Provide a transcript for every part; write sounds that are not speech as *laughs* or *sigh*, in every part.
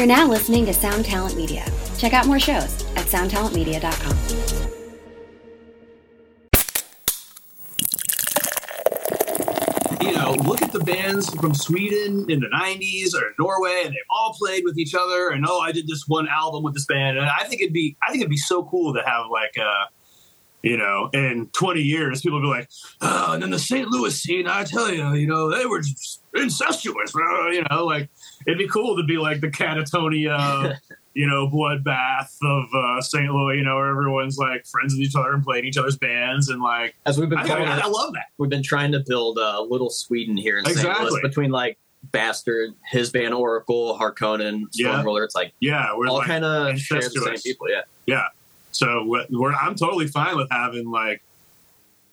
You're now listening to Sound Talent Media. Check out more shows at soundtalentmedia.com. you know, look at the bands from Sweden in the '90s or Norway, and they've all played with each other. And oh, I did this one album with this band, and I think it'd be, I think it'd be so cool to have like, uh, you know, in 20 years, people be like, oh, and then the St. Louis scene, I tell you, you know, they were incestuous. You know, like it'd be cool to be like the Katatonia. *laughs* you know, bloodbath of uh, St. Louis, you know, where everyone's like friends with each other and playing each other's bands and like As we've been I, calling I, I love that. we've been trying to build a little Sweden here in St. Louis between like Bastard, his band Oracle, Harkonnen, Yeah. Storm Ruler. It's like Yeah, we're all like, kind of share the same people. Yeah. Yeah. So we're, we're, I'm totally fine with having like,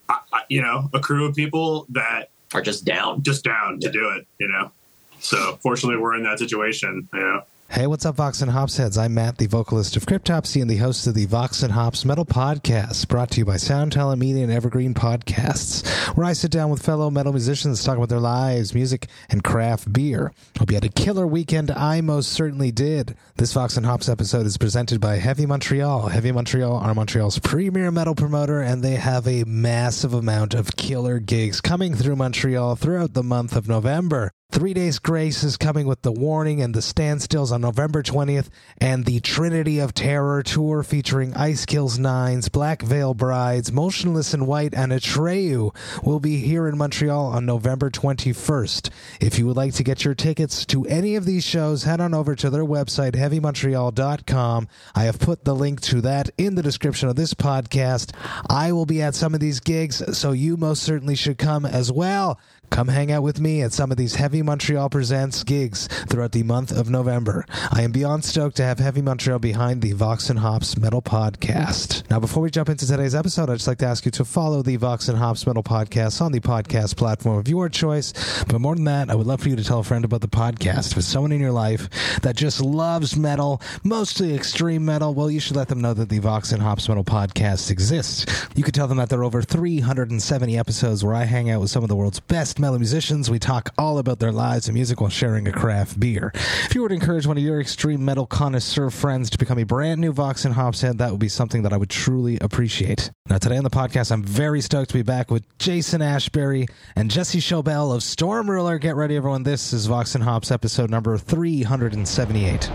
I, I, you know, a crew of people that Are just down. just down to do it. You know. So fortunately, we're in that situation. Know. Hey, what's up, Vox and Hops heads? I'm Matt, the vocalist of Cryptopsy and the host of the Vox and Hops Metal Podcast, brought to you by Sound Talent Media and Evergreen Podcasts, where I sit down with fellow metal musicians to talk about their lives, music, and craft beer. Hope you had a killer weekend. I most certainly did. This Vox and Hops episode is presented by Heavy Montreal. Heavy Montreal are Montreal's premier metal promoter, and they have a massive amount of killer gigs coming through Montreal throughout the month of November. Three Days Grace is coming with The Warning and The Standstills on November 20th, and the Trinity of Terror tour featuring Ice Kills Nines, Black Veil Brides, Motionless in White, and Atreyu will be here in Montreal on November 21st. If you would like to get your tickets to any of these shows, head on over to their website, heavymontreal.com. I have put the link to that in the description of this podcast. I will be at some of these gigs, so you most certainly should come as well. Come hang out with me at some of these Heavy Montreal Presents gigs throughout the month of November. I am beyond stoked to have Heavy Montreal behind the Vox and Hops Metal Podcast. Now, before we jump into today's episode, I'd just like to ask you to follow the Vox and Hops Metal Podcast on the podcast platform of your choice. But more than that, I would love for you to tell a friend about the podcast. If it's someone in your life that just loves metal, mostly extreme metal, well, you should let them know that the Vox and Hops Metal Podcast exists. You could tell them that there are over 370 episodes where I hang out with some of the world's best metal musicians. We talk all about their lives and music while sharing a craft beer. If you were to encourage one of your extreme metal connoisseur friends to become a brand new Vox and Hops head, that would be something that I would truly appreciate. Now, today on the podcast, I'm very stoked to be back with Jason Ashbury and Jesse Schobel of Storm Ruler. Get ready, everyone. This is Vox and Hops episode number 378.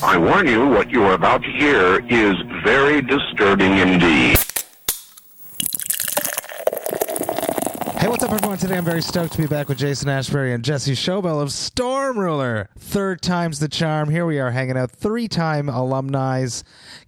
I warn you, what you are about to hear is very disturbing indeed. Hey, what's up, everyone? Today I'm very stoked to be back with Jason Ashbury and Jesse Schobel of Storm Ruler. Third time's the charm. Here we are hanging out, three time alumni.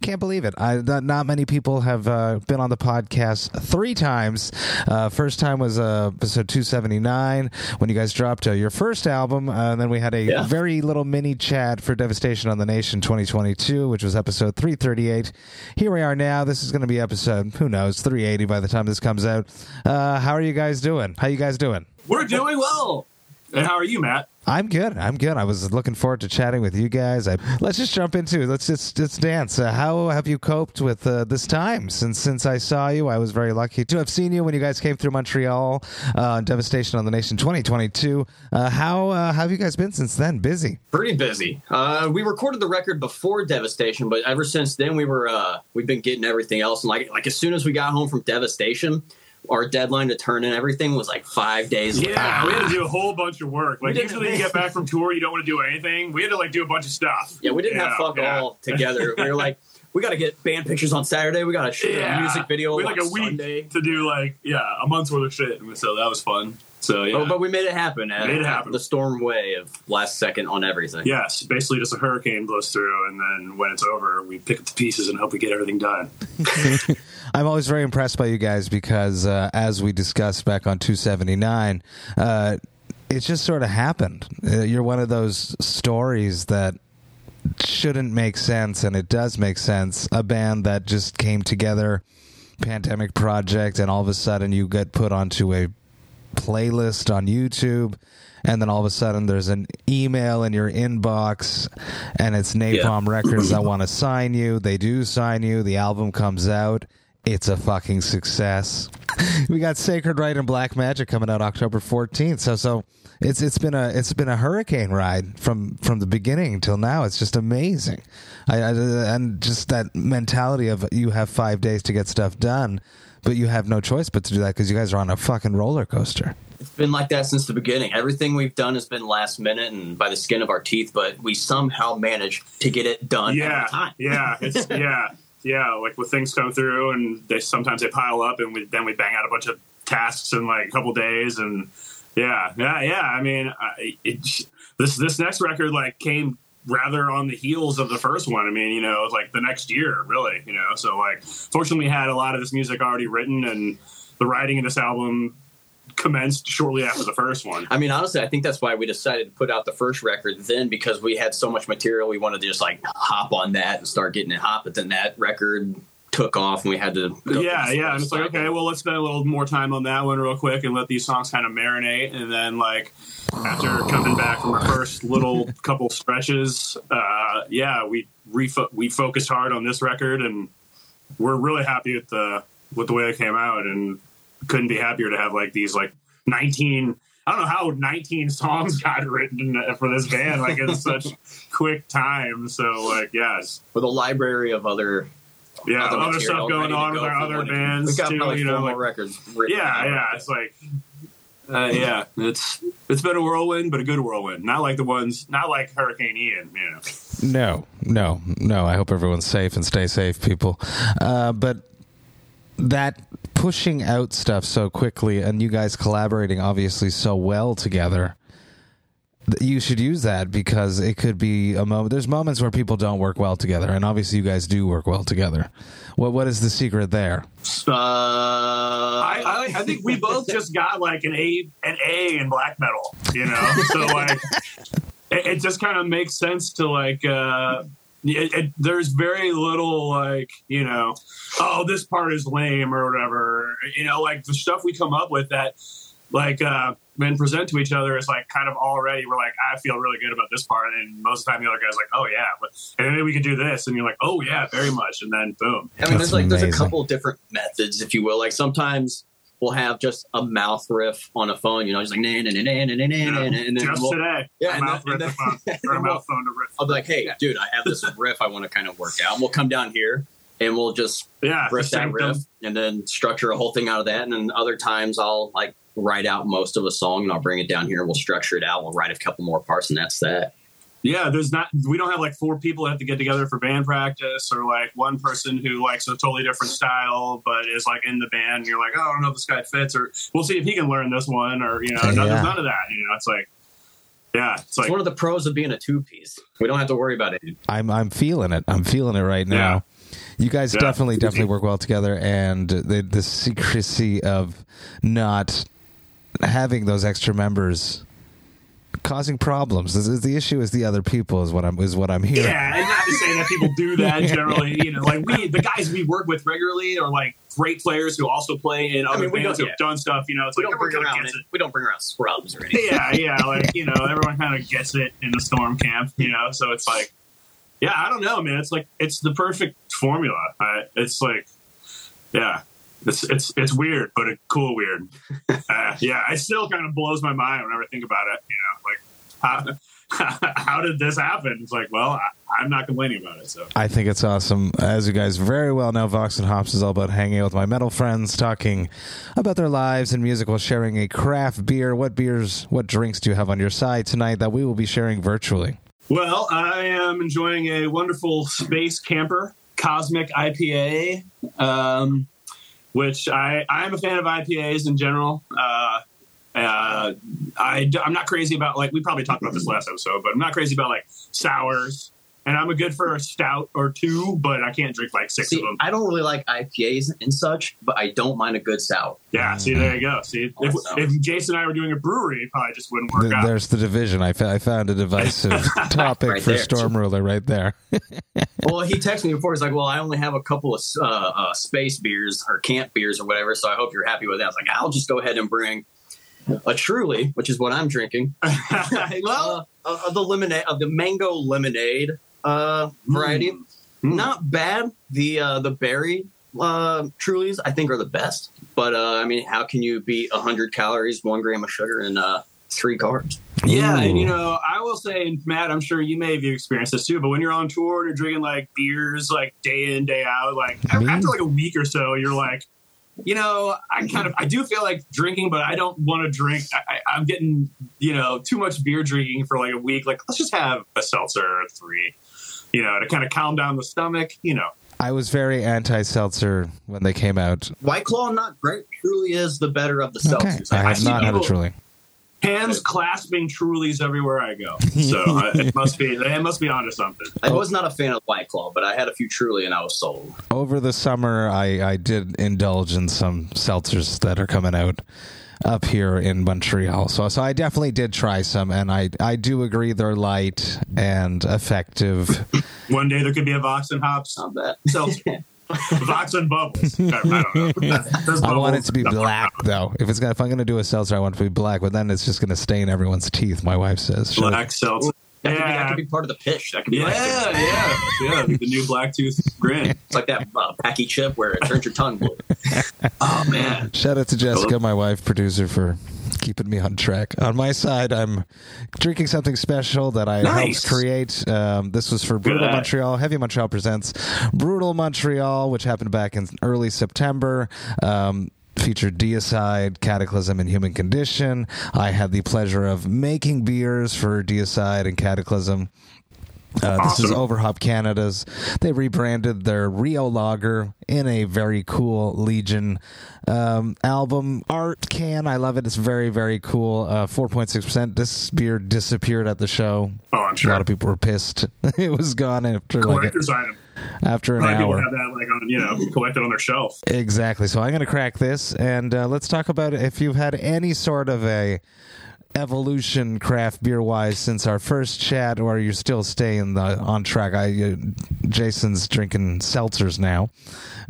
Can't believe it. I, not, not many people have uh, been on the podcast three times. Uh, first time was uh, episode 279 when you guys dropped uh, your first album. Uh, and then we had a Yeah. very little mini chat for Devastation on the Nation 2022, which was episode 338. Here we are now. This is going to be episode, who knows, 380 by the time this comes out. Uh, how are you guys doing? How you guys doing? We're doing well. And how are you, Matt? I'm good. I'm good. I was looking forward to chatting with you guys. I, let's just jump into it. Let's just let's dance. Uh, how have you coped with uh, this time since since I saw you? I was very lucky to have seen you when you guys came through Montreal uh, on Devastation on the Nation 2022. Uh, how uh, have you guys been since then? Busy. Pretty busy. Uh, we recorded the record before Devastation, but ever since then we were uh, we've been getting everything else. And like like as soon as we got home from Devastation, our deadline to turn in everything was like five days. later. Yeah, we had to do a *laughs* whole bunch of work. Like We usually, you get back from tour, you don't want to do anything. We had to like do a bunch of stuff. Yeah, we didn't have fuck yeah. all *laughs* together. We were like, we got to get band pictures on Saturday. We got to shoot Yeah. a music video We had on like a week Sunday. to do like yeah a month's worth of shit. So that was fun. So yeah. Oh, but we made it happen. uh, Made it happen. The storm way of last second on everything. Yes, basically just a hurricane blows through, and then when it's over, we pick up the pieces and hope we get everything done. *laughs* I'm always very impressed by you guys because, uh, as we discussed back on 279, uh, it just sort of happened. Uh, you're one of those stories that shouldn't make sense, and it does make sense. A band that just came together, pandemic project, and all of a sudden you get put onto a playlist on YouTube. And then all of a sudden, there's an email in your inbox, and it's Napalm Records that *clears throat* want to sign you. They do sign you. The album comes out. it's a fucking success. *laughs* we got Sacred Rite and Black Magic coming out October 14th. So so it's it's been a it's been a hurricane ride from from the beginning till now. It's just amazing. I, I and just that mentality of you have 5 days to get stuff done, but you have no choice but to do that cuz you guys are on a fucking roller coaster. It's been like that since the beginning. Everything we've done has been last minute and by the skin of our teeth, but we somehow manage to get it done yeah, every time. yeah, it's, *laughs* yeah, yeah. Like when things come through, and they sometimes they pile up, and we, then we bang out a bunch of tasks in like a couple days, and yeah, yeah, yeah. I mean, I, it, this this next record like came rather on the heels of the first one. I mean, you know, like the next year, really, you know. So like, fortunately, had a lot of this music already written, and the writing of this album commenced shortly after the first one. I mean, honestly, I think that's why we decided to put out the first record then because we had so much material. We wanted to just like hop on that and start getting it hot. But then that record took off and we had to. go yeah, yeah. the And it's like, okay, well, let's spend a little more time on that one real quick and let these songs kind of marinate. And then, like, after coming back from our first little couple stretches, uh, yeah, we refo- we focused hard on this record, and we're really happy with the with the way it came out, and couldn't be happier to have like these like nineteen. I don't know how 19 songs *laughs* got written for this band, like in such quick time. So, like, yeah, it's- with a library of other yeah, other, other, stuff going ready to on with our other wanted bands We got too. probably You four know, more like, records. written yeah, down. yeah. It's like, uh, yeah, it's it's been a whirlwind, but a good whirlwind. Not like the ones, not like Hurricane Ian. You know, No, no, no. I hope everyone's safe and stay safe, people. Uh, but that pushing out stuff so quickly and you guys collaborating obviously so well together, th- you should use that because it could be a moment. There's moments where people don't work well together, and obviously you guys do work well together. What What is the secret there? Uh, I, I I think we both just got like an A an A in black metal. You know, so like it, it just kind of makes sense to like. uh it, it, there's very little like you know oh this part is lame or whatever you know like the stuff we come up with that like uh, when present to each other is like kind of already we're like I feel really good about this part, and most of the time the other guy's like oh yeah, but, and then we can do this, and you're like oh yeah, very much, and then boom. I mean, That's there's like amazing. there's a couple different methods, if you will. Like sometimes we'll have just a mouth riff on a phone, you know, just like na na na na na na na, yeah, and then just we'll, today, yeah, and mouth riff on a mouth *laughs* phone to riff. I'll be like, hey, dude, I have this riff I want to kind of work out. And we'll come down here and we'll just yeah, riff that riff, them. and then structure a whole thing out of that. And then other times I'll like write out most of a song and I'll bring it down here and we'll structure it out. We'll write a couple more parts and that's that. yeah there's not we don't have like four people that have to get together for band practice or like one person who likes a totally different style but is like in the band and you're like oh i don't know if this guy fits or we'll see if he can learn this one or you know no, there's none of that you know it's like yeah it's It's like one of the pros of being a two piece. We don't have to worry about it. I'm I'm feeling it. I'm feeling it right now. You guys Yeah. definitely definitely work well together, and the the secrecy of not having those extra members causing problems. This is the issue. Is the other people is what I'm is what I'm hearing. Yeah, and not to say that people do that *laughs* generally. You know, like we, the guys we work with regularly are like great players who also play in other mean, we bands don't- who've done stuff. You know, it's We like don't bring everyone around kind of we don't bring around scrubs or anything. Yeah, yeah, *laughs* like you know, everyone kind of gets it in the storm camp. You know, so it's like, yeah, I don't know, man. It's like it's the perfect formula. I, it's like, yeah. It's it's it's weird, but a cool weird. *laughs* Uh, yeah, it still kind of blows my mind whenever I think about it. You know, like how *laughs* how did this happen? It's like, well, I, I'm not complaining about it. So I think it's awesome. As you guys very well know, Vox and Hops is all about hanging out with my metal friends, talking about their lives and music while sharing a craft beer. What beers, what drinks do you have on your side tonight that we will be sharing virtually? Well, I am enjoying a wonderful space camper cosmic IPA, um, which I I'm a fan of IPAs in general. Uh, uh, I am not crazy about like we probably talked about this last episode, but I'm not crazy about like sours. And I'm a good for a stout or two, but I can't drink like six See, of them. I don't really like IPAs and such, but I don't mind a good stout. Yeah, see, there you go. See, if, if Jason and I were doing a brewery, it probably just wouldn't work Th- out. There's the division. I, fa- I found a divisive *laughs* topic Right for there. Storm Ruler right there. *laughs* Well, he texted me before. He's like, "Well, I only have a couple of uh, uh, space beers or camp beers or whatever, so I hope you're happy with that." I was like, "I'll just go ahead and bring a Truly, which is what I'm drinking. *laughs* well, uh, of the lemonade, of the mango lemonade uh, variety. Mm. Not bad. The uh, the berry uh, Trulies, I think, are the best. But uh, I mean, how can you beat 100 calories, one gram of sugar, and uh, three carbs? Yeah, and you know, I will say, Matt, I'm sure you may have experienced this too, but when you're on tour and you're drinking like beers like day in, day out, like Me? after like a week or so, you're like, you know, I kind of I do feel like drinking, but I don't want to drink. I, I, I'm getting you know too much beer drinking for like a week. Like let's just have a seltzer or three, you know, to kind of calm down the stomach. You know, I was very anti-seltzer when they came out. White Claw, not great. Truly is the better of the Okay, seltzers. I I have see not had a people- truly. hands clasping Trulies everywhere I go. *laughs* So uh, it must be it must be onto something. I was not a fan of White Claw, but I had a few Truly and I was sold. Over the summer, I, I did indulge in some seltzers that are coming out up here in Montreal. So so I definitely did try some, and I I do agree they're light and effective. *coughs* One day there could be a Vox and Hops Not bad. seltzer. Vox and Bubbles. I don't know. *laughs* There's I want it to be black though. If it's gonna, if I'm gonna do a seltzer, I want it to be black. But then it's just gonna stain everyone's teeth. My wife says. Should I- Black seltzer. That, could be, that Yeah. could be part of the pitch. That could be Yeah, like yeah, yeah. The new black tooth grin. it's like that uh, Paqui chip where it turns your tongue blue. *laughs* Oh man. Shout out to Jessica, my wife, producer, for keeping me on track. On my side, I'm drinking something special that I Nice. helped create. Um, this was for Brutal. Montreal. Heavy Montreal presents Brutal Montreal, which happened back in early September. Um, Featured Deicide, Kataklysm, and Human Condition. I had the pleasure of making beers for Deicide and Kataklysm. Uh, this is Awesome. Overhop Canada's. They rebranded their Rio Lager in a very cool Legion um, album art can. I love it. It's very very cool. Uh, Four point six percent. This beer disappeared at the show. Oh, I'm sure. A lot of people were pissed. *laughs* it was gone after like item. after an A of people hour. have that like on you know collected on their shelf. Exactly. So I'm going to crack this, and uh, let's talk about if you've had any sort of a evolution craft beer wise since our first chat, or are you're still staying the, on track. I uh, Jason's drinking seltzers now.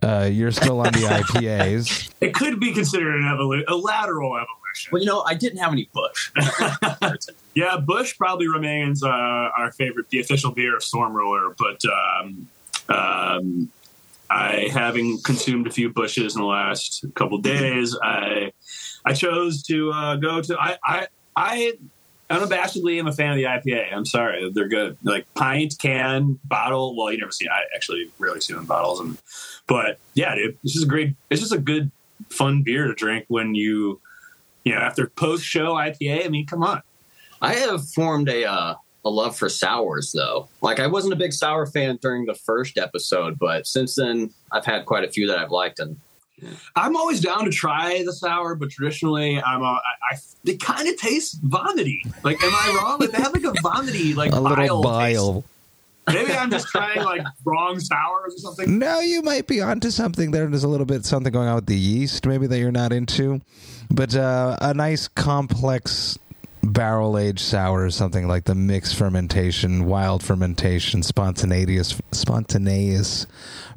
Uh, you're still on the *laughs* IPAs. It could be considered an evolution, a lateral evolution. Well, you know, I didn't have any Busch. *laughs* Yeah, Busch probably remains uh, our favorite, the official beer of Storm Ruler. But um, um, I, having consumed a few Busches in the last couple days, I I chose to uh, go to I I I unabashedly am a fan of the IPA. I'm sorry, they're good. Like pint, can, bottle. Well, you never see. I actually rarely see them in bottles. And but yeah, dude, this is a great. It's just a good, fun beer to drink when you. You know, after post show IPA, I mean, come on. I have formed a uh, a love for sours, though. Like I wasn't a big sour fan during the first episode, but since then I've had quite a few that I've liked, and I'm always down to try the sour, but traditionally, I'm a, I, I they kind of taste vomity. Like, am I wrong? Like, they have like a vomity, like *laughs* A little bile. bile. taste. Maybe I'm just trying like wrong sours or something. No, you might be onto something there. There's a little bit something going on with the yeast, maybe that you're not into, but uh, a nice complex barrel aged sour is something like the mixed fermentation, wild fermentation, spontaneous spontaneous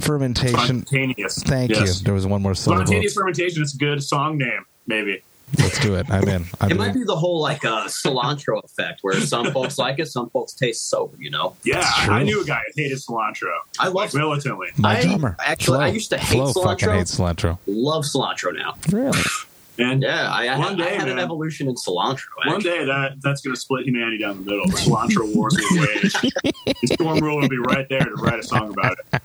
fermentation. Spontaneous. Thank Yes. you. There was one more syllable. Spontaneous fermentation. It's a good song name. Maybe. Let's do it. I'm in. I'm it might be the whole like uh, cilantro effect, where some folks like it, some folks taste sober. You know, Yeah, I, knew a guy that hated cilantro. I love Like militantly. My I- drummer. actually, Flo. I used to hate Flo fucking cilantro. hates cilantro. love cilantro now. Really? And Yeah, I, I, One had, I day, had an man. evolution in cilantro. one day that that's going to split humanity down the middle. The cilantro wars will wage. the Storm Ruler will be right there to write a song about it.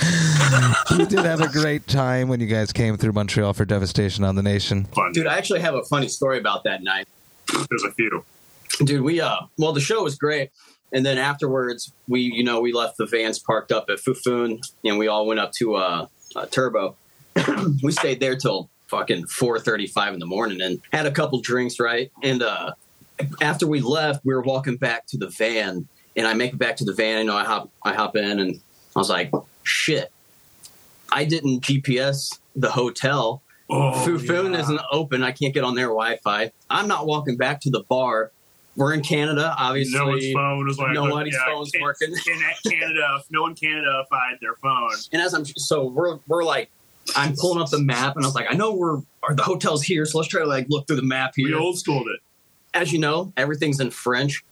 *laughs* we did have a great time when you guys came through Montreal for Devastation on the Nation. Fun. Dude, I actually have a funny story about that night. There's a few. dude we uh well the show was great and then afterwards we you know we left the vans parked up at Fufun and we all went up to uh, uh turbo *clears throat* we stayed there till fucking 4.35 in the morning and had a couple drinks right and uh after we left we were walking back to the van and i make it back to the van you know i hop i hop in and i was like shit i didn't gps the hotel Oh, Fufun yeah. isn't open. I can't get on their Wi-Fi. I'm not walking back to the bar. We're in Canada, obviously. No one's phone is like nobody's yeah, phone's working. in Canada, no one Canada-fied their phone. And as I'm so we're we're like I'm pulling up the map and I was like, I know we're are the hotel's here, so let's try to like look through the map here. We here. old schooled it. As you know, everything's in French.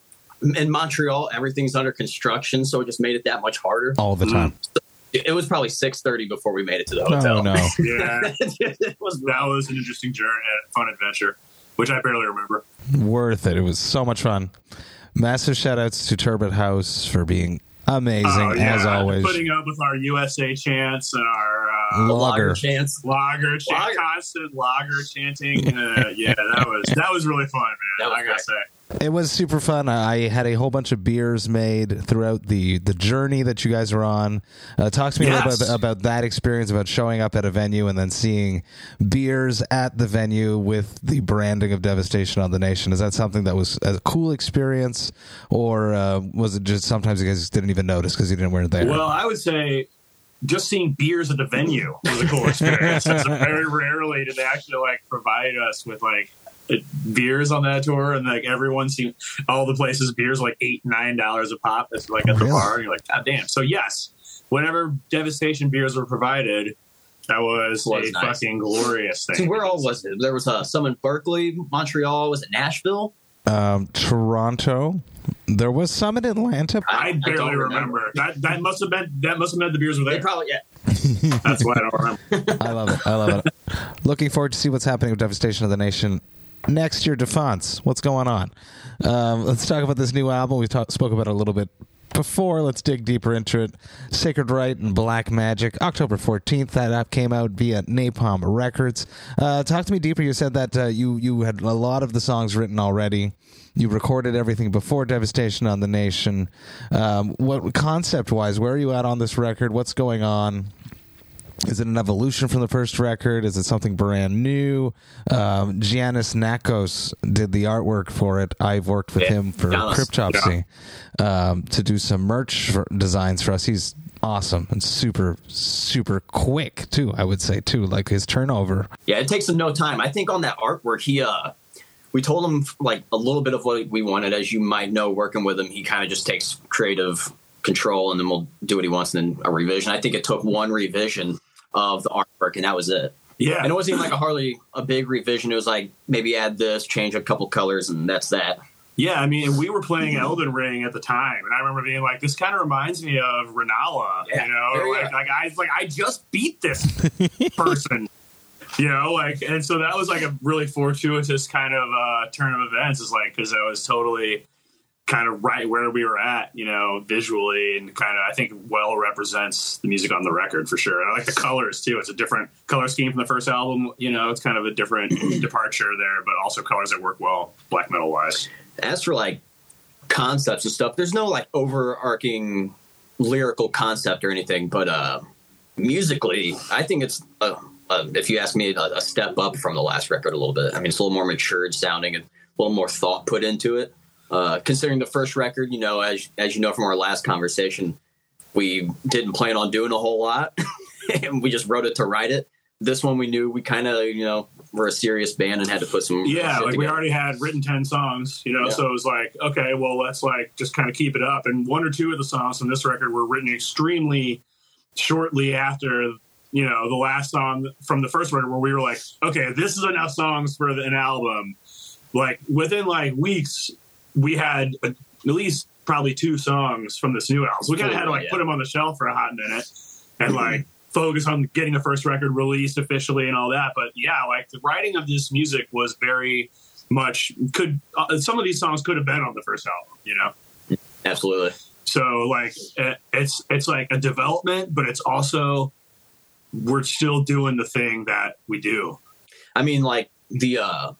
In Montreal, everything's under construction, so it just made it that much harder. All the time. Mm. It was probably six thirty before we made it to the oh, hotel. Oh no. *laughs* Yeah, it was that was an interesting journey, and fun adventure, which I barely remember. Worth it. It was so much fun. Massive shout outs to Turbo Haus for being amazing Oh, yeah. as always. putting up with our USA chants and our uh, Lager. chance. lager, chant, Lager. constant lager chanting. Uh, yeah, that was that was really fun, man. That was I gotta great. say. It was super fun. I had a whole bunch of beers made throughout the the journey that you guys were on. Uh, talk to me a little bit about that experience about showing up at a venue and then seeing beers at the venue with the branding of Devastation on the Nation. Is that something that was a cool experience, or uh, was it just sometimes you guys didn't even notice because you didn't weren't there? Well, I would say just seeing beers at the venue was a cool *laughs* experience. It's very rarely did they actually like provide us with like beers on that tour, and like everyone seemed all the places beers were like eight nine dollars a pop. It's like at the Really? bar, and you're like, God damn. So yes, whenever Devastation beers were provided, that was, Was a nice. fucking glorious thing. See, where all was it? There was uh, some in Berkeley, Montreal. Was it Nashville? um, Toronto. There was some in Atlanta. I don't barely remember. That that must have been that must have been the beers were They probably yeah. *laughs* That's why I don't remember. I love it. I love it. Looking forward to see what's happening with Devastation of the Nation next year. Defonce, what's going on? Um, let's talk about this new album. We talk, spoke about it a little bit before. Let's dig deeper into it. Sacred Rite and Black Magic. October fourteenth. That app came out via Napalm Records. Uh, talk to me deeper. You said that uh, you you had a lot of the songs written already. You recorded everything before Devastation on the Nation. Um, what concept wise? Where are you at on this record? What's going on? Is it an evolution from the first record? Is it something brand new? Um, Giannis Nakos did the artwork for it. I've worked with Yeah, him for. Cryptopsy um, to do some merch for, designs for us. He's awesome and super, super quick too. I would say too, like his turnover. Yeah, it takes him no time. I think on that artwork, he uh, we told him like a little bit of what we wanted. As you might know, working with him, he kind of just takes creative control, and then we'll do what he wants. And then a revision. I think it took one revision of the artwork, and that was it. Yeah, And it wasn't even like a hardly a big revision. It was like maybe add this, change a couple colors, and that's that. Yeah, I mean, we were playing Elden Ring at the time, and I remember being like, "This kind of reminds me of Renala," Yeah, you know, there like, go. like I like I just beat this *laughs* person, you know, like, and so that was like a really fortuitous kind of uh, turn of events, is like because I was totally kind of right where we were at, you know, visually, and kind of I think well represents the music on the record for sure. And I like the colors too; it's a different color scheme from the first album, you know, it's kind of a different *clears throat* departure there, but also colors that work well black metal wise. as for like concepts and stuff, there's no like overarching lyrical concept or anything, but uh musically, I think it's uh, uh, if you ask me, a, a step up from the last record a little bit. I mean, it's a little more matured sounding, and a little more thought put into it. Uh, considering the first record, you know, as as you know from our last conversation, we didn't plan on doing a whole lot, *laughs* and we just wrote it to write it. This one, we knew we kind of, you know, were a serious band and had to put some Yeah, like we already had written ten songs, you know, Yeah. so it was like, okay, well, let's like just kind of keep it up. And one or two of the songs from this record were written extremely shortly after, you know, the last song from the first record, where we were like, okay, this is enough songs for an album. Like within like weeks, we had a, at least probably two songs from this new album. So we kind of had to like Yeah. put them on the shelf for a hot minute and like focus on getting the first record released officially and all that. But yeah, like the writing of this music was very much could uh, some of these songs could have been on the first album, you know. Absolutely. So like it, it's it's like a development, but it's also we're still doing the thing that we do. I mean, like the uh,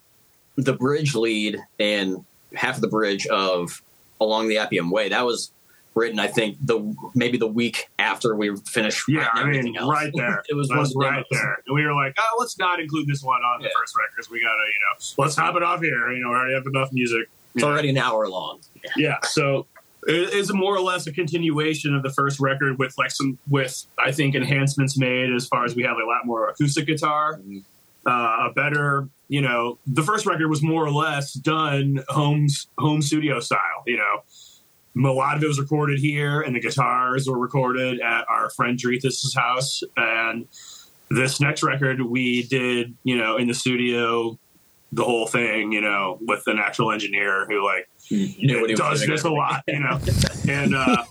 the bridge lead and half of the bridge of along the Appian Way that was written. I think the maybe the week after we finished. Yeah, I mean, else. right there. *laughs* it was was right demos. there. And we were like, oh, let's not include this one on the first record because we gotta, you know, let's hop it off here. You know, we already have enough music. It's already an hour long. yeah so it is more or less a continuation of the first record with like some with i think enhancements made as far as we have a lot more acoustic guitar mm-hmm. Uh, a better you know the first record was more or less done home home studio style you know. A lot of it was recorded here and the guitars were recorded at our friend Drethus's house. And this next record we did you know in the studio the whole thing, you know, with an actual engineer who like Knew what he was does doing. this a lot, you know, and uh,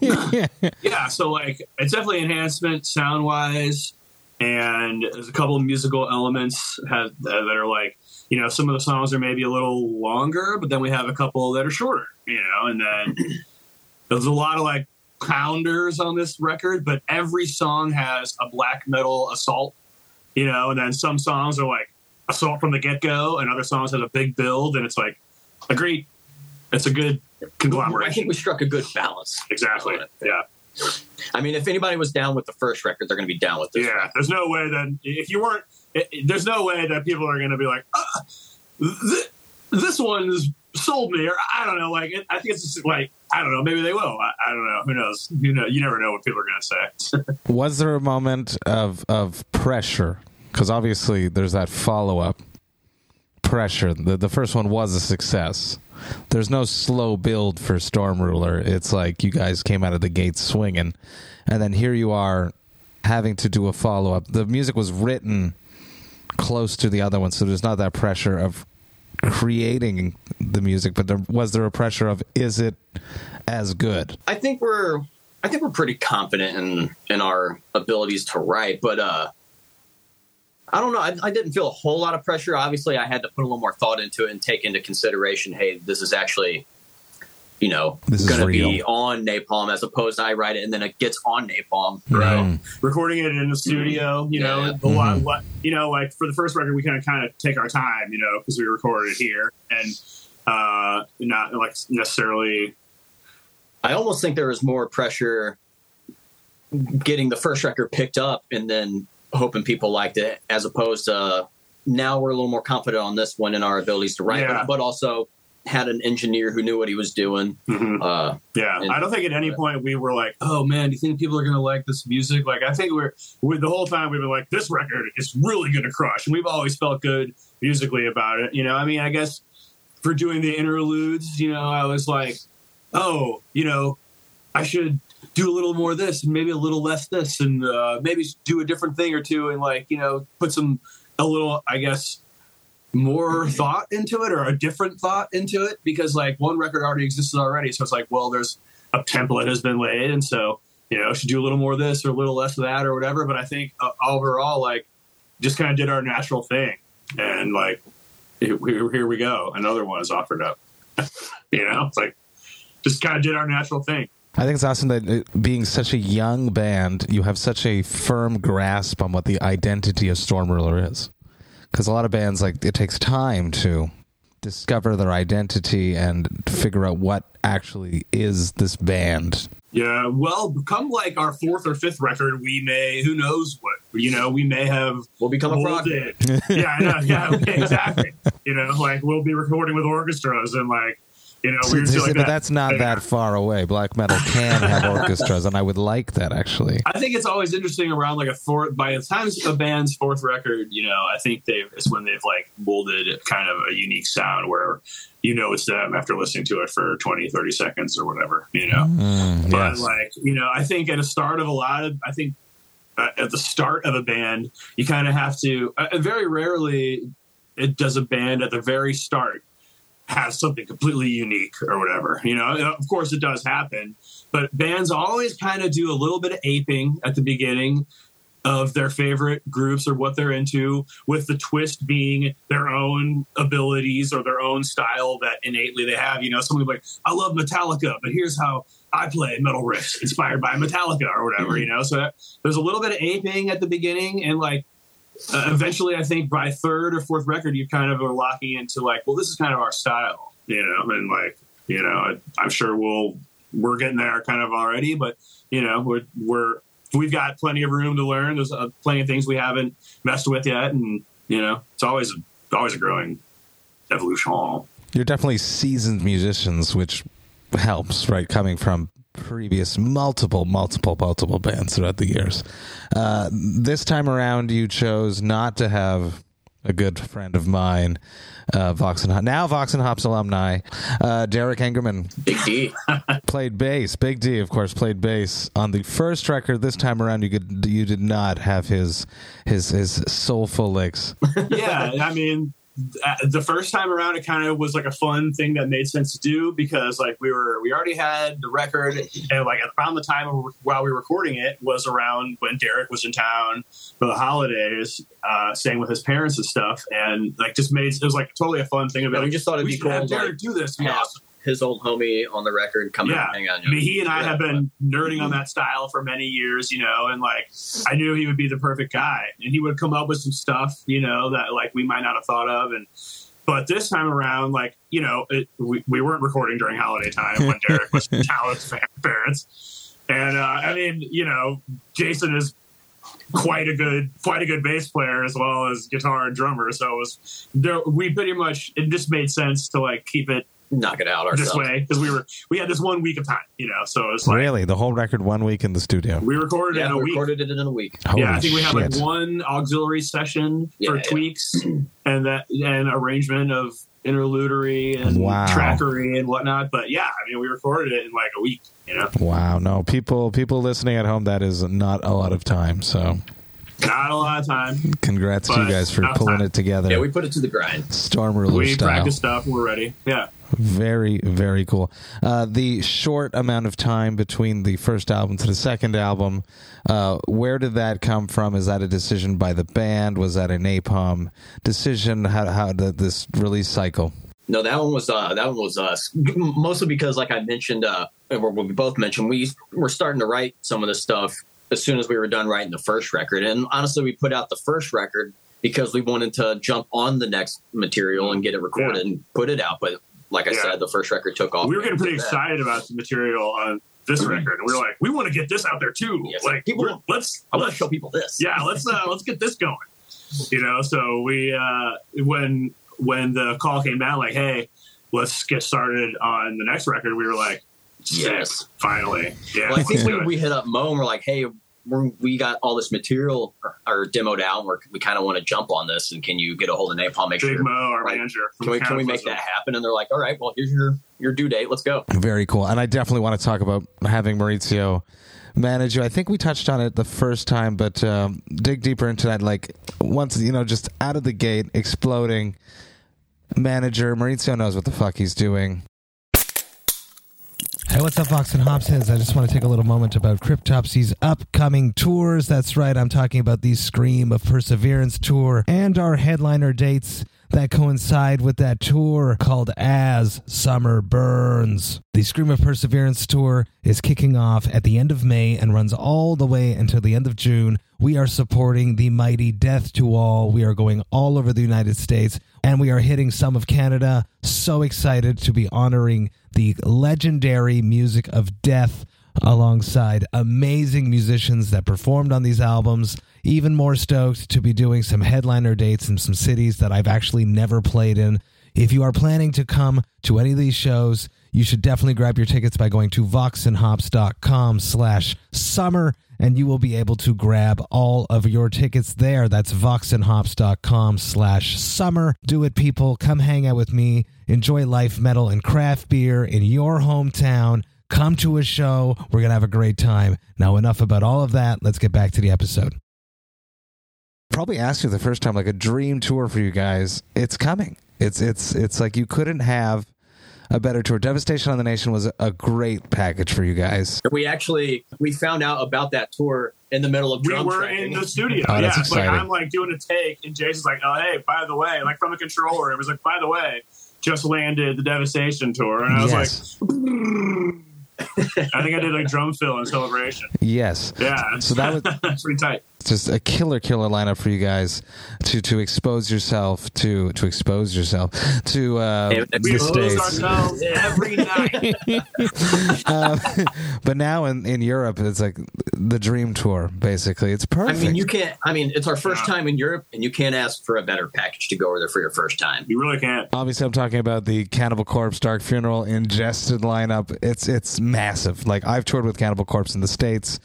*laughs* yeah, so like it's definitely enhancement sound wise, and there's a couple of musical elements have, that are like you know some of the songs are maybe a little longer, but then we have a couple that are shorter, you know, and then *clears throat* there's a lot of like pounders on this record, but every song has a black metal assault, you know, and then some songs are like assault from the get go, and other songs have a big build, and it's like a great It's a good conglomerate. I think we struck a good balance. Exactly. Yeah. I mean, if anybody was down with the first record, they're going to be down with this. Yeah. There's no way that if you weren't, it, it- there's no way that people are going to be like, uh, th- this one's sold me, or I don't know. Like, it, I think it's just like, I don't know. Maybe they will. I, I don't know. Who knows? You know, you never know what people are going to say. *laughs* Was there a moment of of pressure? Because obviously there's that follow up pressure. The the first one was a success. There's no slow build for Storm Ruler. It's like you guys came out of the gates swinging, and then here you are having to do a follow up. The music was written close to the other one, so there's not that pressure of creating the music. But there, was there a pressure of is it as good? I think we're I think we're pretty confident in in our abilities to write, but uh I don't know. I, I didn't feel a whole lot of pressure. Obviously, I had to put a little more thought into it and take into consideration. Hey, this is actually, you know, This is going to be on Napalm as opposed to I write it and then it gets on Napalm. Right. Recording it in the studio, you know, Yeah. a lot, what, you know, like for the first record, we kind of kind of take our time, you know, because we recorded it here and uh, not like necessarily I almost think there was more pressure getting the first record picked up and then hoping people liked it, as opposed to now we're a little more confident on this one in our abilities to write, Yeah. but, but also had an engineer who knew what he was doing. Mhm. Uh, Yeah, And- I don't think at any point we were like, "Oh man, do you think people are going to like this music?" Like, I think we're, we the whole time we've been like, "This record is really going to crush," and we've always felt good musically about it. You know, I mean, I guess for doing the interludes, you know, I was like, "Oh, you know, I should do a little more of this and maybe a little less this, and uh, maybe do a different thing or two, and like, you know, put some a little, I guess." more thought into it or a different thought into it because like one record already existed already. So it's like well there's a template has been laid and so you know should do a little more of this or a little less of that or whatever. But i think uh, overall like just kind of did our natural thing and like here, here we go. Another one is offered up. *laughs* You know it's like just kind of did our natural thing I think it's awesome that uh, being such a young band, you have such a firm grasp on what the identity of Storm Ruler is. Because a lot of bands, like, it takes time to discover their identity and figure out what actually is this band. Yeah, well, come like our fourth or fifth record, we may, who knows what, you know, we may have we'll become a rock. molded. *laughs* yeah, I know, yeah, okay, exactly. You know, like we'll be recording with orchestras and like, you know, shit like but that. that's not Yeah. that far away. Black metal can have *laughs* orchestras, and I would like that actually. I think it's always interesting around like a fourth. By the time a band's fourth record, you know, I think they've it's when they've like molded kind of a unique sound where you know it's them after listening to it for 20, 30 seconds or whatever. You know, Mm, but yes. like you know i think at the start of a lot of i think uh, at the start of a band you kind of have to uh, very rarely it does a band at the very start have something completely unique or whatever you know of course it does happen but bands always kind of do a little bit of aping at the beginning of their favorite groups or what they're into, with the twist being their own abilities or their own style that innately they have. You know, someone like, I love Metallica, but here's how I play metal riffs inspired by Metallica or whatever, mm-hmm. you know? So that, there's a little bit of aping at the beginning and like, uh, eventually, I think by third or fourth record, you kind of are locking into like, well, this is kind of our style, you know, and like, you know, I, I'm sure we'll we're getting there kind of already, but you know, we're we're we've got plenty of room to learn. There's uh, plenty of things we haven't messed with yet, and you know, it's always always a growing evolution. You're definitely seasoned musicians, which helps, right? Coming from previous multiple, multiple, multiple bands throughout the years. Uh, this time around, you chose not to have a good friend of mine, uh, Vox and Hop, now Vox and Hops alumni, uh, Derek Engemann, Big D. *laughs* played bass. Big D, of course, played bass on the first record. This time around, you could you did not have his his his soulful licks. *laughs* yeah, I mean, the first time around, it kind of was like a fun thing that made sense to do because like we were we already had the record, and like around the time while we were recording it was around when Derek was in town for the holidays, uh, staying with his parents and stuff, and like just made it was like totally a fun thing. About we just thought it'd be cool. have to, do this. Be awesome. His old homie on the record come Yeah. and hang out. I mean, he and I have been nerding on that style for many years, you know, and like I knew he would be the perfect guy, and he would come up with some stuff, you know, that like we might not have thought of, and but this time around, like you know, it, we, we weren't recording during holiday time when *laughs* Derek was in town with his parents, and uh, I mean, you know, Jason is quite a good quite a good bass player as well as guitar and drummer, so it was there. We pretty much it just made sense to like keep it knock it out this ourselves. way because we were we had this one week of time, you know, so it's like. Really, the whole record one week in the studio. We recorded it Yeah, in a we week. recorded it in a week. Holy yeah, I think we had like one auxiliary session Yeah, for yeah. tweaks and that and arrangement of interludery and Wow. trackery and whatnot. But yeah, I mean, we recorded it in like a week. You know, Wow, no people people listening at home that is not a lot of time. So not a lot of time. congrats to you guys for pulling time. it together. Yeah, we put it to the grind. Storm ruler We style. practiced stuff we're ready. Yeah. Very, very cool. Uh, the short amount of time between the first album to the second album, uh, where did that come from? Is that a decision by the band? Was that a napalm decision? How, how did this release cycle? No, that one was uh, that one was us. Mostly because, like I mentioned, uh, we both mentioned, we were starting to write some of this stuff as soon as we were done writing the first record. And honestly, we put out the first record because we wanted to jump on the next material and get it recorded and put it out. But like I Yeah. said, the first record took off. we were getting pretty excited about the material on this record, and we were like, we want to get this out there too. Yes. Like, People- let's I want let's to show people this. yeah, let's uh, let's get this going. You know, so we uh, when when the call came down, like, hey, let's get started on the next record. We were like, Yes. finally, yeah. Well, I think we, we hit up Mo and we're like, hey, we got all this material or, or demoed out. We're, we kind of want to jump on this. And can you get a hold of Napalm? Make Big sure. Mo, our Like, manager. Can we, can we make that happen? And they're like, all right, well, here's your, your due date. Let's go. Very cool. And I definitely want to talk about having Maurizio manage you. I think we touched on it the first time, but um, dig deeper into that. Like, once, you know, just out of the gate, exploding manager. Maurizio knows what the fuck he's doing. Hey, what's up, Vox and Hopsheads? I just want to take a little moment about Cryptopsy's upcoming tours. That's right, I'm talking about the Scream of Perseverance tour and our headliner dates that coincide with that tour called As Summer Burns. The Scream of Perseverance tour is kicking off at the end of May and runs all the way until the end of June. We are supporting the mighty Death to All. We are going all over the United States and we are hitting some of Canada. So excited to be honoring the legendary music of death alongside amazing musicians that performed on these albums. Even more stoked to be doing some headliner dates in some cities that I've actually never played in. If you are planning to come to any of these shows, you should definitely grab your tickets by going to voxandhops.com slash summer and you will be able to grab all of your tickets there. That's voxandhops.com slash summer. Do it, people. Come hang out with me. Enjoy life, metal, and craft beer in your hometown. Come to a show. We're going to have a great time. Now, enough about all of that. Let's get back to the episode. Probably asked you the first time, like a dream tour for you guys. It's coming. It's it's it's like you couldn't have a better tour. Devastation on the Nation was a, a great package for you guys. We actually, we found out about that tour in the middle of We were tracking. in the studio. Oh, yeah, that's like exciting. I'm like doing a take, and Jason's like, "Oh, hey, by the way," like from the controller, it was like, "By the way, just landed the Devastation tour," and I was yes. like, *laughs* "I think I did a drum fill in celebration." yes. Yeah, So that was that's *laughs* pretty tight. Just a killer killer lineup for you guys to to expose yourself to to expose yourself to uh, And- and the We lose states. ourselves every *laughs* night. um, but now in, in Europe, it's like the dream tour. Basically, it's perfect. I mean, you can't, I mean, it's our first Yeah. time in Europe and you can't ask for a better package to go over there for your first time. You really can't. Obviously, I'm talking about the Cannibal Corpse Dark Funeral Ingested lineup. It's it's massive. Like I've toured with Cannibal Corpse in the states,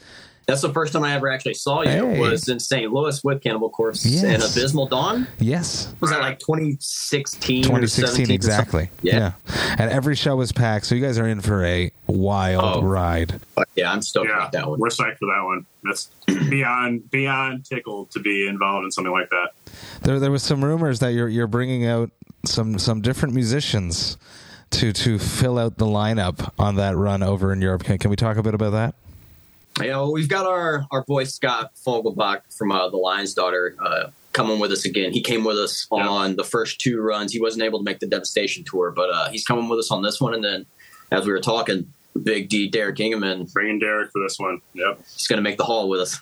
That's the first time I ever actually saw you. Hey. Was in St. Louis with Cannibal Corpse Yes. and Abysmal Dawn. Yes. Was that like 2016? 2016 or something? exactly. Yeah. And every show was packed, so you guys are in for a wild Oh. ride. Yeah, I'm stoked Yeah, about that one. we're psyched for that one. That's *clears throat* beyond beyond tickled to be involved in something like that. There, there was some rumors that you're you're bringing out some some different musicians to to fill out the lineup on that run over in Europe. Can, can we talk a bit about that? Yeah, well, we've got our our boy Scott Fogelbach from uh, the Lion's Daughter uh, coming with us again. He came with us Yeah. on the first two runs. He wasn't able to make the Devastation tour, but uh, he's coming with us on this one. And then, as we were talking, Big D Derek Engemann, Bringing Derek for this one. Yep. he's going to make the hall with us.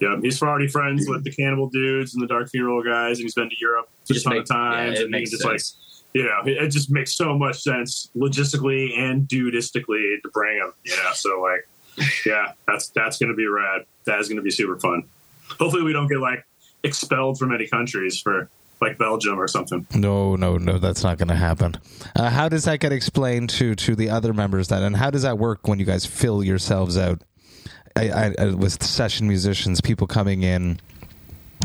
Yep. He's already friends with the Cannibal dudes and the Dark Funeral guys, and he's been to Europe a Just ton make- of times. yeah, it and just sense. like, you know, it, it just makes so much sense logistically and dudistically to bring him. You know, so like, yeah, that's that's going to be rad. That is going to be super fun. Hopefully, we don't get like expelled from any countries for like Belgium or something. No, no, no, that's not going to happen. Uh, how does that get explained to to the other members then, and how does that work when you guys fill yourselves out I, I, I, with session musicians, people coming in?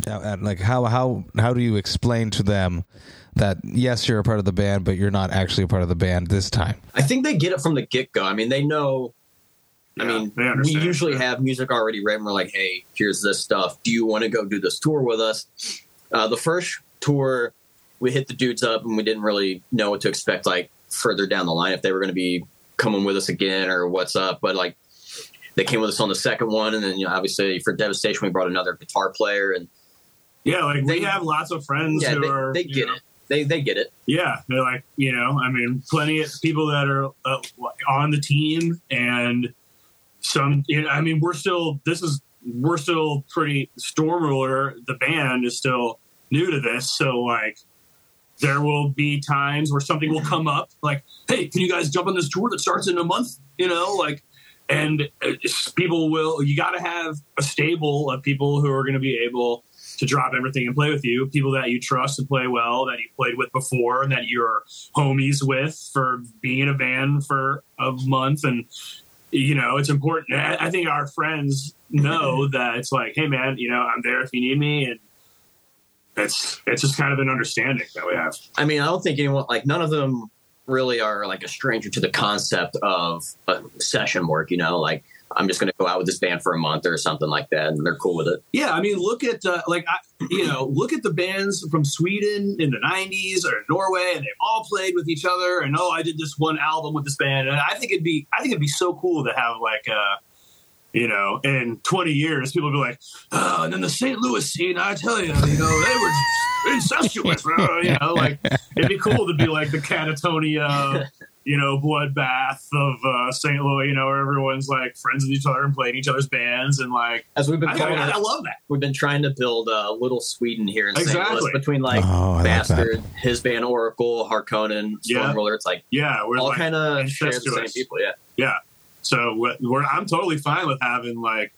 Uh, and like how how how do you explain to them that yes, you're a part of the band, but you're not actually a part of the band this time? I think they get it from the get go. I mean, they know. I mean, we usually have music already written. We're like, hey, here's this stuff. Do you want to go do this tour with us? Uh, the first tour, we hit the dudes up and we didn't really know what to expect, like further down the line, if they were going to be coming with us again or what's up. But like, they came with us on the second one. And then, you know, obviously for Devastation, we brought another guitar player. And Yeah, like They- we have lots of friends yeah, who they, are. they get know, it. They, they get it. Yeah, they're like you know, I mean, plenty of people that are uh, on the team, and some. I mean, we're still. This is we're still pretty. Storm Ruler, the band, is still new to this, so like. There will be times where something will come up, like, "Hey, can you guys jump on this tour that starts in a month?" You know, like, and people will. You got to have a stable of people who are going to be able to drop everything and play with you. People that you trust and play well, that you played with before, and that you're homies with for being in a band for a month. And, you know, it's important. I I think our friends know *laughs* that it's like, hey, man, you know, I'm there if you need me. And it's, it's just kind of an understanding that we have. I mean, I don't think anyone like none of them really are like a stranger to the concept of uh, session work. You know, like I'm just going to go out with this band for a month or something like that, and they're cool with it. Yeah, I mean, look at uh, like I, you know, look at the bands from Sweden in the '90s or Norway, and they've all played with each other. And oh, I did this one album with this band, and I think it'd be, I think it'd be so cool to have like, uh, you know, in 20 years, people be like, oh, and then the St. Louis scene, I tell you, you know, they were incestuous, *laughs* you know, like it'd be cool to be like the Katatonia. You know, bloodbath of uh, St. Louis. You know, where everyone's like friends with each other and playing each other's bands, and like As we've been I, calling I, I love that. we've been trying to build a little Sweden here in St. Exactly. Louis between like Oh, I like Bastard, his band Oracle, Harkonnen, Yeah. Storm Ruler. It's like Yeah, we're all like, kind of share the same people. Yeah. yeah. So we're, we're, I'm totally fine with having like,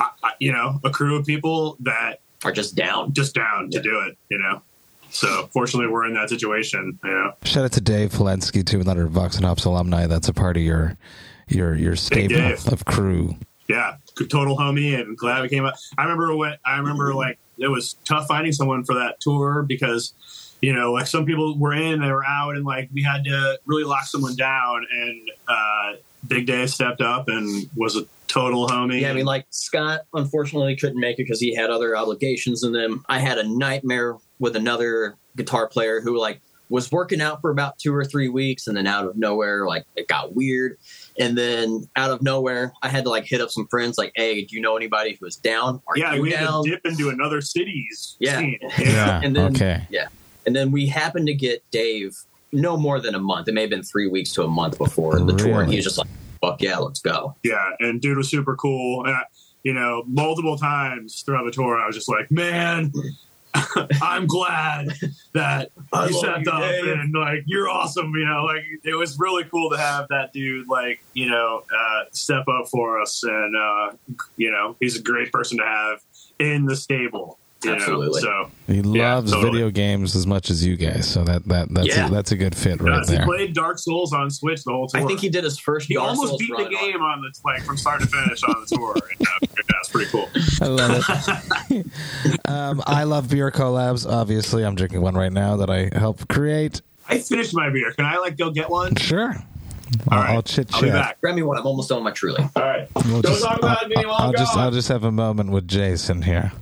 I, I, you know, a crew of people that Are just down. just down Yeah. to do it. You know. So fortunately, we're in that situation. You know. Shout out to Dave Polensky too, another Vox and Hops alumni. That's a part of your your your stable Dave. of crew. Yeah, total homie, and glad we came up. I remember when I remember like it was tough finding someone for that tour because you know like some people were in, they were out, and like we had to really lock someone down. And uh, Big Dave stepped up and was a total homie. Yeah, I mean, like Scott unfortunately couldn't make it because he had other obligations, and then I had a nightmare with another guitar player who like was working out for about two or three weeks, and then out of nowhere, like it got weird, and then out of nowhere, I had to like hit up some friends, like, "Hey, do you know anybody who is down? Are yeah, you we had to dip into another city's Yeah. scene. *laughs* Yeah. and then okay. yeah, and then we happened to get Dave no more than a month. It may have been three weeks to a month before the tour, and Really? he was just like, "Fuck yeah, let's go." Yeah, and dude was super cool. And I, you know, multiple times throughout the tour, I was just like, man, *laughs* I'm glad that I you stepped you, up Dave. and like you're awesome. You know, like it was really cool to have that dude like you know uh, step up for us, and uh, you know he's a great person to have in the stable. You know? Absolutely. So He Yeah, loves totally. video games as much as you guys, so that that that's Yeah. a, that's a good fit right does. he there. played Dark Souls on Switch the whole tour. I think he did his first. He Dark almost Souls beat the run on- game on the like from start to finish on the *laughs* tour. Yeah, that's pretty cool. I love it. *laughs* um, I love beer collabs. Obviously, I'm drinking one right now that I helped create. I finished my beer. Can I like go get one? Sure. All I'll, right, I'll chit I'll be chat. back. Grab me one. I'm almost done with my Truly. All right. We'll Don't just- talk about me while I'll I'm just. I'll just have a moment with Jason here.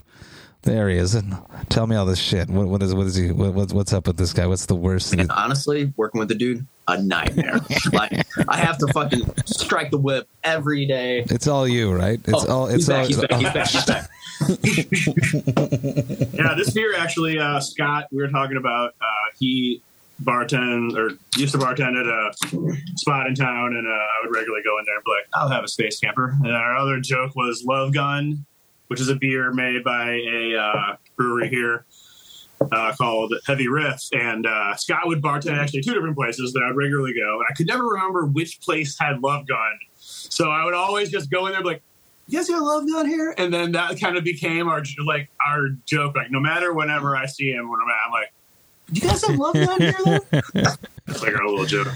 There he is. And tell me all this shit. What, what is what is he? What, what's what's up with this guy? What's the worst? And honestly, working with the dude, a nightmare. *laughs* like I have to fucking strike the whip every day. It's all you, right? It's Oh, all. It's he's back, all. he's back. He's back. He's back. *laughs* yeah, this beer actually, uh, Scott, we were talking about. Uh, he bartend or used to bartend at a spot in town, and uh, I would regularly go in there and be like, "I'll have a space camper." And our other joke was Love Gun, which is a beer made by a uh, brewery here. Uh, called Heavy Riff, and uh, Scott would bartend actually two different places that I'd regularly go, and I could never remember which place had Love Gun, so I would always just go in there and be like, you guys got love gun here? And then that kind of became our like our joke. Like no matter whenever I see him, when I'm, at, I'm like, you guys have love gun here? Though? *laughs* it's like our little joke.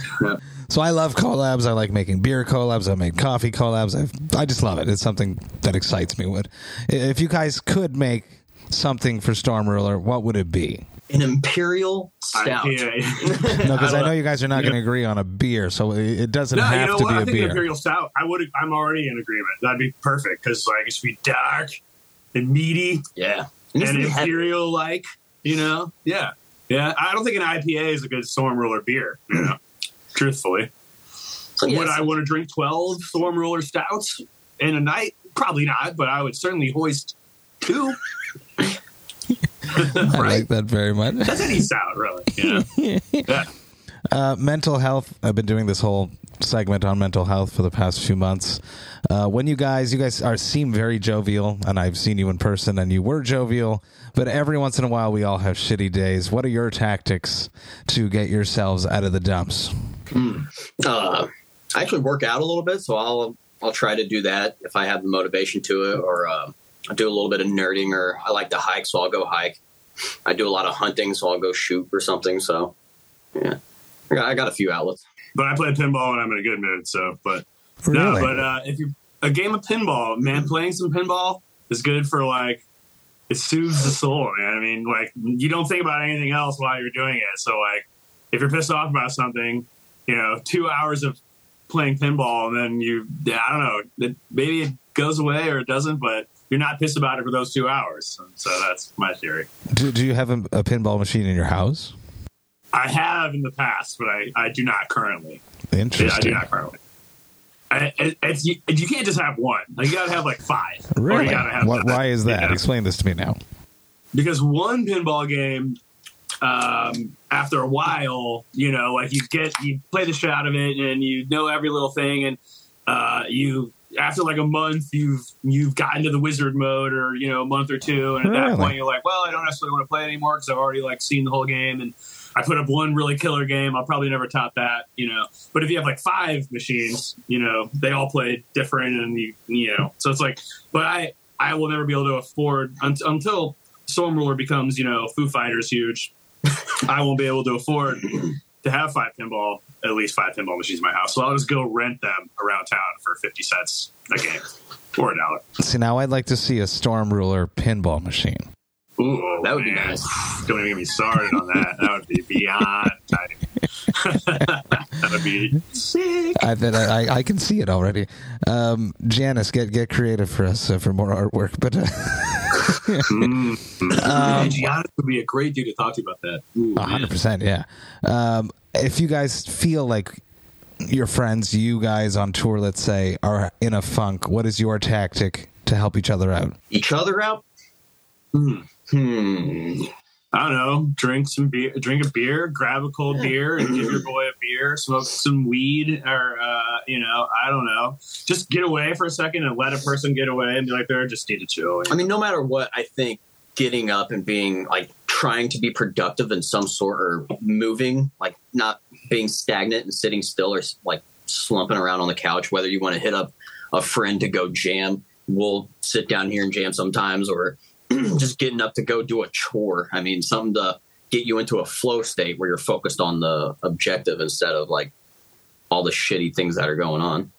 So I love collabs. I like making beer collabs. I make coffee collabs. I, I just love it. It's something that excites me. Would if you guys could make something for Storm Ruler, what would it be? An imperial stout. *laughs* I, yeah. No, because I, love- know you guys are not Yeah. going to agree on a beer, so it, it doesn't No, have you know to what? be I a think beer. Imperial Stout. I would. I'm already in agreement. That'd be perfect because like it should be dark and meaty Yeah. It needs and to be heavy. imperial like. You know? Yeah, yeah. I don't think an IPA is a good Storm Ruler beer. You know, truthfully. So, yeah, would I want to drink 12 Storm Ruler stouts in a night? Probably not, but I would certainly hoist two. *laughs* I like that very much. That's any stout, really. You know? *laughs* yeah. Uh, mental health. I've been doing this whole segment on mental health for the past few months. Uh, when you guys, you guys are seem very jovial, and I've seen you in person, and you were jovial. But every once in a while, we all have shitty days. What are your tactics to get yourselves out of the dumps? Uh, I actually work out a little bit, so I'll I'll try to do that if I have the motivation to it, or uh, I do a little bit of nerding, or I like to hike, so I'll go hike. I do a lot of hunting, so I'll go shoot or something. So, yeah, I got, I got a few outlets. But I play pinball and I'm in a good mood. So, but no, but uh, if you a game of pinball, man, playing some pinball is good for like it soothes the soul, man. I mean, like you don't think about anything else while you're doing it. So, like if you're pissed off about something, you know, two hours of playing pinball and then you, I don't know, it, maybe it goes away or it doesn't, but you're not pissed about it for those two hours. So that's my theory. Do, do you have a, a pinball machine in your house? I have in the past, but I, I do not currently. Yeah, I do Interesting. not currently. I, it, it's you, you can't just have one. Like you gotta have like five. Or Really? have What, why is that? Yeah. Explain this to me now. Because one pinball game, um, after a while, you know, like you get you play the shit out of it, and you know every little thing, and uh, you after like a month, you've you've gotten to the wizard mode, or you know, a month or two, and at Really? that point, you're like, well, I don't necessarily want to play anymore because I've already like seen the whole game, and I put up one really killer game. I'll probably never top that, you know. But if you have like five machines, you know, they all play different, and you you know, so it's like, but I I will never be able to afford un- until Storm Ruler becomes you know Foo Fighters huge. I won't be able to afford to have five pinball, at least five pinball machines in my house. So I'll just go rent them around town for fifty cents a game or a dollar. See, now I'd like to see a Storm Ruler pinball machine. Ooh, That would be oh, nice. Don't even get me started on that. That would be beyond tiny. That would be sick. I, that I, I can see it already. Um, Janice, get get creative for us uh, for more artwork. But uh, Mm. *laughs* Um, Giannis would be a great dude to talk to about that. Hundred percent, yeah. Um, if you guys feel like your friends, you guys on tour, let's say, are in a funk, what is your tactic to help each other out? Each other out. Hmm. Hmm. I don't know. Drink some beer. Drink a beer. Grab a cold beer and give your *clears throat* boy a beer. Smoke some weed, or uh, you know, I don't know. Just get away for a second and let a person get away and be like, "They're just need to chill." I mean, no matter what, I think getting up and being like trying to be productive in some sort or moving, like not being stagnant and sitting still or like slumping around on the couch, whether you want to hit up a friend to go jam, we'll sit down here and jam sometimes, or just getting up to go do a chore. I mean, something to get you into a flow state where you're focused on the objective instead of like all the shitty things that are going on.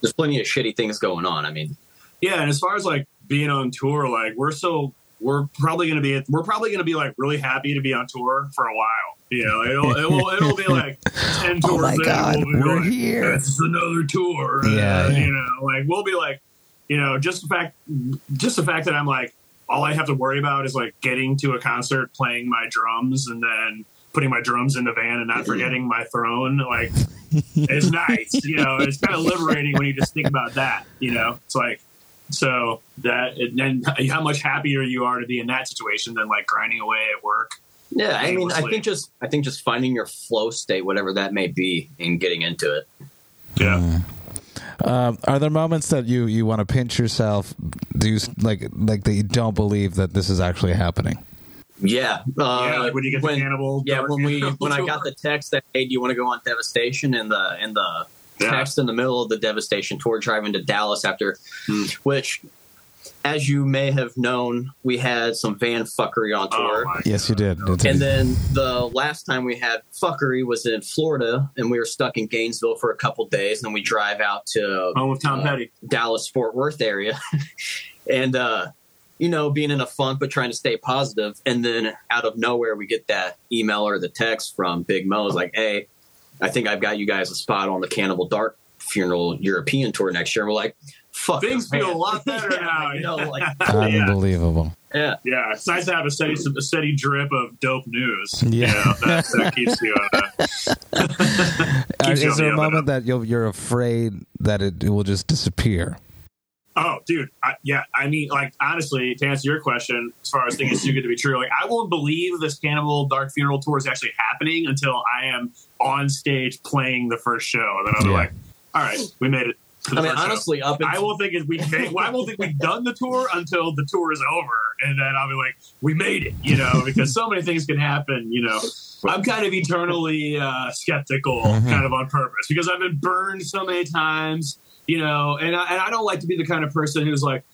There's plenty of shitty things going on. I mean, Yeah, and as far as like being on tour, like we're so we're probably gonna be we're probably gonna be like really happy to be on tour for a while. You know, it'll it'll, it'll be like *laughs* ten tours. Oh my in, God, we'll we're like, here. This is another tour. Yeah, Uh, yeah. you know, like we'll be like, you know, just the fact, just the fact that I'm like, all I have to worry about is like getting to a concert, playing my drums, and then putting my drums in the van and not mm-hmm. forgetting my throne. Like, it's *laughs* nice. You know, it's kind of liberating when you just think about that. You know, it's like. So that and then how much happier you are to be in that situation than like grinding away at work. yeah, I mean, I think just I think just finding your flow state, whatever that may be, and getting into it. Yeah. Mm. Um, are there moments that you you want to pinch yourself? Do you like like that you don't believe that this is actually happening? Yeah, uh, yeah, like when you get when- the cannibal. Yeah, when we Cannibal when I got the *laughs* text that hey, do you want to go on Devastation and the and the Yeah. text in the middle of the Devastation tour driving to Dallas after, Hmm. which, as you may have known, we had some van fuckery on Oh tour. my Yes, you did. and then the last time we had fuckery was in Florida, and we were stuck in Gainesville for a couple days. And then we drive out to home of Tom uh, Petty. Dallas Fort Worth area, *laughs* and uh, you know, being in a funk but trying to stay positive. And then out of nowhere, we get that email or the text from Big Mo. It's like, "Hey, I think I've got you guys a spot on the Cannibal Dark Funeral European tour next year." And we're like, "Fuck, Things man." feel a lot *laughs* better Yeah, now. I know, like. Unbelievable. yeah. yeah, it's nice to have a steady, a steady drip of dope news. Yeah. you know, that, that *laughs* keeps you. Uh, Uh, *laughs* keeps you is on there the a moment up. that you'll, you're afraid that it, it will just disappear? Oh, dude, I, yeah. I mean, like honestly, to answer your question, as far as things too good to be true, like I won't believe this Cannibal Dark Funeral tour is actually happening until I am on stage playing the first show, and then I'll be Yeah. like, "All right, we made it." To the I mean, first show." honestly, up I won't think it, we made, well, I won't think we've *laughs* done the tour until the tour is over, and then I'll be like, "We made it," you know, because so many things can happen. You know, I'm kind of eternally uh, skeptical, Mhm. kind of on purpose, because I've been burned so many times. You know, and I, and I don't like to be the kind of person who's like,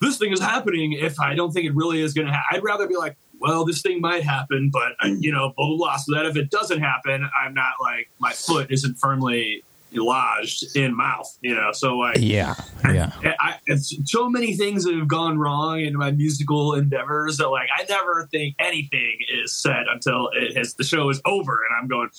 "This thing is happening." If I don't think it really is going to, happen, I'd rather be like, "Well, this thing might happen, but uh, you know, blah blah blah." So that if it doesn't happen, I'm not like my foot isn't firmly lodged in mouth. You know, so like. Yeah, yeah. I, I, it's so many things that have gone wrong in my musical endeavors that like I never think anything is said until it has the show is over and I'm going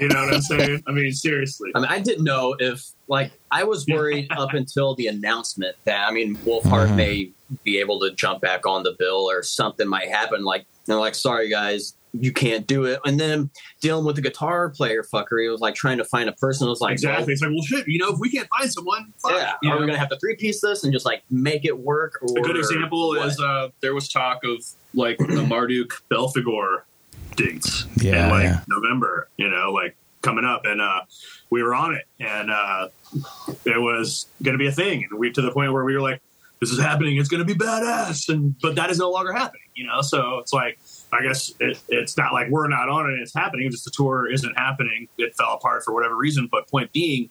you know what I'm saying? I mean seriously. I mean, I didn't know if like I was worried *laughs* up until the announcement that I mean Wolfhard Mhm. may be able to jump back on the bill or something might happen. Like they're like, sorry guys, you can't do it. And then dealing with the guitar player fuckery, it was like trying to find a person. It was like, exactly. It's like, well shit, you know, if we can't find someone, fuck, yeah, you are we gonna have to three piece this and just like make it work? Or A good example what? is uh, there was talk of like the Marduk Belphegor dates Yeah, in like yeah. November, you know, like coming up, and uh, we were on it, and uh, it was going to be a thing, and we to the point where we were like, "This is happening. It's going to be badass," and but that is no longer happening, you know. So it's like. I guess it, it's not like we're not on it; it's happening. Just the tour isn't happening. It fell apart for whatever reason. But point being,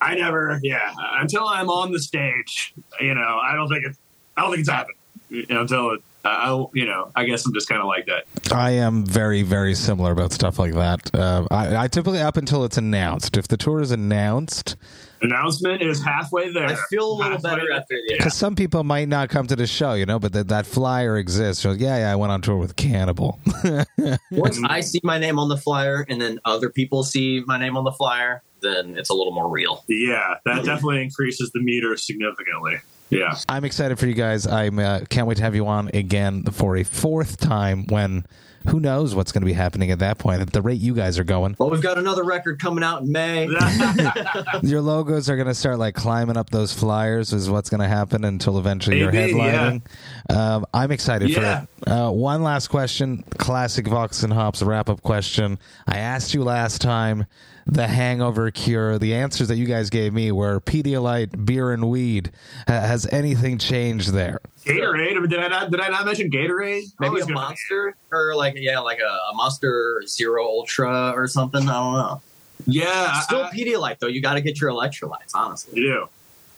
I never, yeah, until I'm on the stage, you know, I don't think it, I don't think it's happened you know, until it, I, you know, I guess I'm just kind of like that. I am very, very similar about stuff like that. Uh, I, I typically up until it's announced. If the tour is announced, Announcement is halfway there. I feel a little Halfway better after the because some people might not come to the show, you know, but that that flyer exists. So, yeah, yeah, I went on tour with Cannibal. *laughs* Once I see my name on the flyer and then other people see my name on the flyer, then it's a little more real. Yeah, that definitely increases the meter significantly. Yeah. I'm excited for you guys. I uh, can't wait to have you on again for a fourth time. When who knows what's going to be happening at that point? At the rate you guys are going, Well, we've got another record coming out in May. *laughs* *laughs* your logos are going to start like climbing up those flyers. Is what's going to happen until eventually you're Maybe, headlining. Um, I'm excited Yeah. for it. Uh, one last question, classic Vox and Hops wrap up question. I asked you last time the hangover cure. The answers that you guys gave me were Pedialyte, beer, and weed. Ha- has anything changed there? Gatorade. I mean, did I not? Did I not mention Gatorade? Maybe Always a good. monster or like yeah, like a, a monster zero ultra or something. I don't know. Yeah. Still I- Pedialyte though. You got to get your electrolytes. Honestly, you do.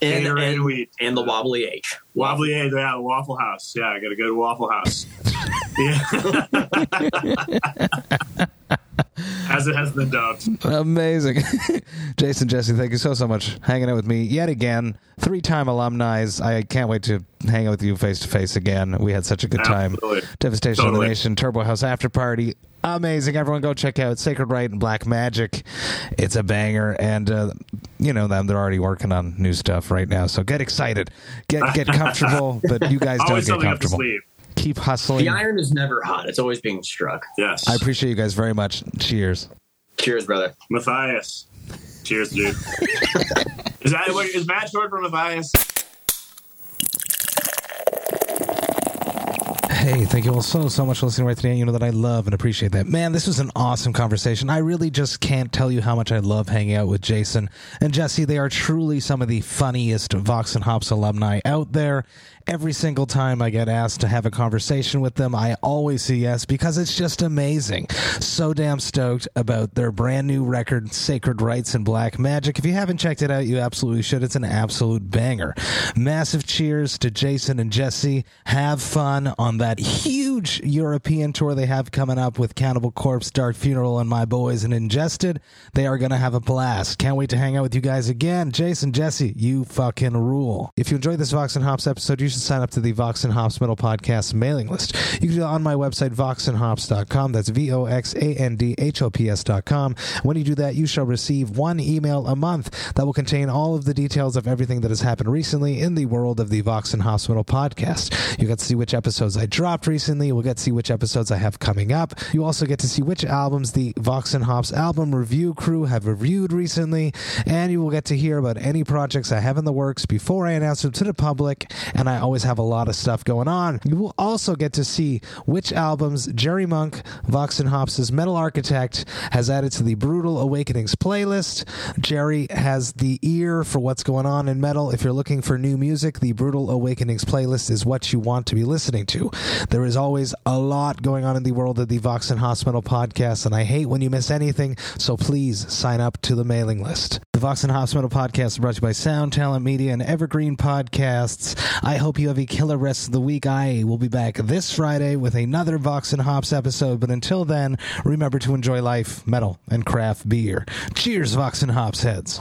and, Gatorade and, wheat. and the wobbly H. Wobbly H, yeah, the Waffle House. Yeah, I gotta go to Waffle House. *laughs* yeah. *laughs* As it has been dubbed. Amazing. *laughs* Jason, Jesse, thank you so, so much hanging out with me yet again. Three time alumni. I can't wait to hang out with you face to face again. We had such a good time. Absolutely. Devastation of the Nation, Turbo Haus After Party. Amazing. Everyone go check out Sacred Rite and Black Magic. It's a banger. And, uh, you know, them, they're already working on new stuff right now. So get excited. Get get *laughs* comfortable. but you guys don't Always get something up the comfortable. Sleeve. Keep hustling. The iron is never hot. It's always being struck. Yes. I appreciate you guys very much. Cheers. Cheers, brother. Matthias. Cheers, dude. *laughs* is that what is Matt short for Matthias? Hey, thank you all so, so much for listening right today. You know that I love and appreciate that. Man, this was an awesome conversation. I really just can't tell you how much I love hanging out with Jason and Jesse. They are truly some of the funniest Vox and Hops alumni out there. Every single time I get asked to have a conversation with them, I always say yes because it's just amazing. So damn stoked about their brand new record, Sacred Rites and Black Magic. If you haven't checked it out, you absolutely should. It's an absolute banger. Massive cheers to Jason and Jesse. Have fun on that huge European tour they have coming up with Cannibal Corpse, Dark Funeral, and My Boys and Ingested. They are going to have a blast. Can't wait to hang out with you guys again. Jason, Jesse, you fucking rule. If you enjoyed this Vox and Hops episode, you should sign up to the Vox and Hops Metal Podcast mailing list. You can do that on my website, voxandhops.com. That's V O X A N D H O P S.com. When you do that, you shall receive one email a month that will contain all of the details of everything that has happened recently in the world of the Vox and Hops Metal Podcast. You get to see which episodes I dropped recently. We'll get to see which episodes I have coming up. You also get to see which albums the Vox and Hops album review crew have reviewed recently. And you will get to hear about any projects I have in the works before I announce them to the public. And I always have a lot of stuff going on. You will also get to see which albums Jerry Monk, Vox and Hops' Metal Architect, has added to the Brutal Awakenings playlist. Jerry has the ear for what's going on in metal. If you're looking for new music, the Brutal Awakenings playlist is what you want to be listening to. There is always a lot going on in the world of the Vox and Hops Metal podcast, and I hate when you miss anything, so please sign up to the mailing list. The Vox and Hops Metal podcast is brought to you by Sound Talent Media and Evergreen Podcasts. I hope you have a killer rest of the week. I will be back this Friday with another Vox and Hops episode, but until then, remember to enjoy life, metal, and craft beer. Cheers, Vox and Hops heads.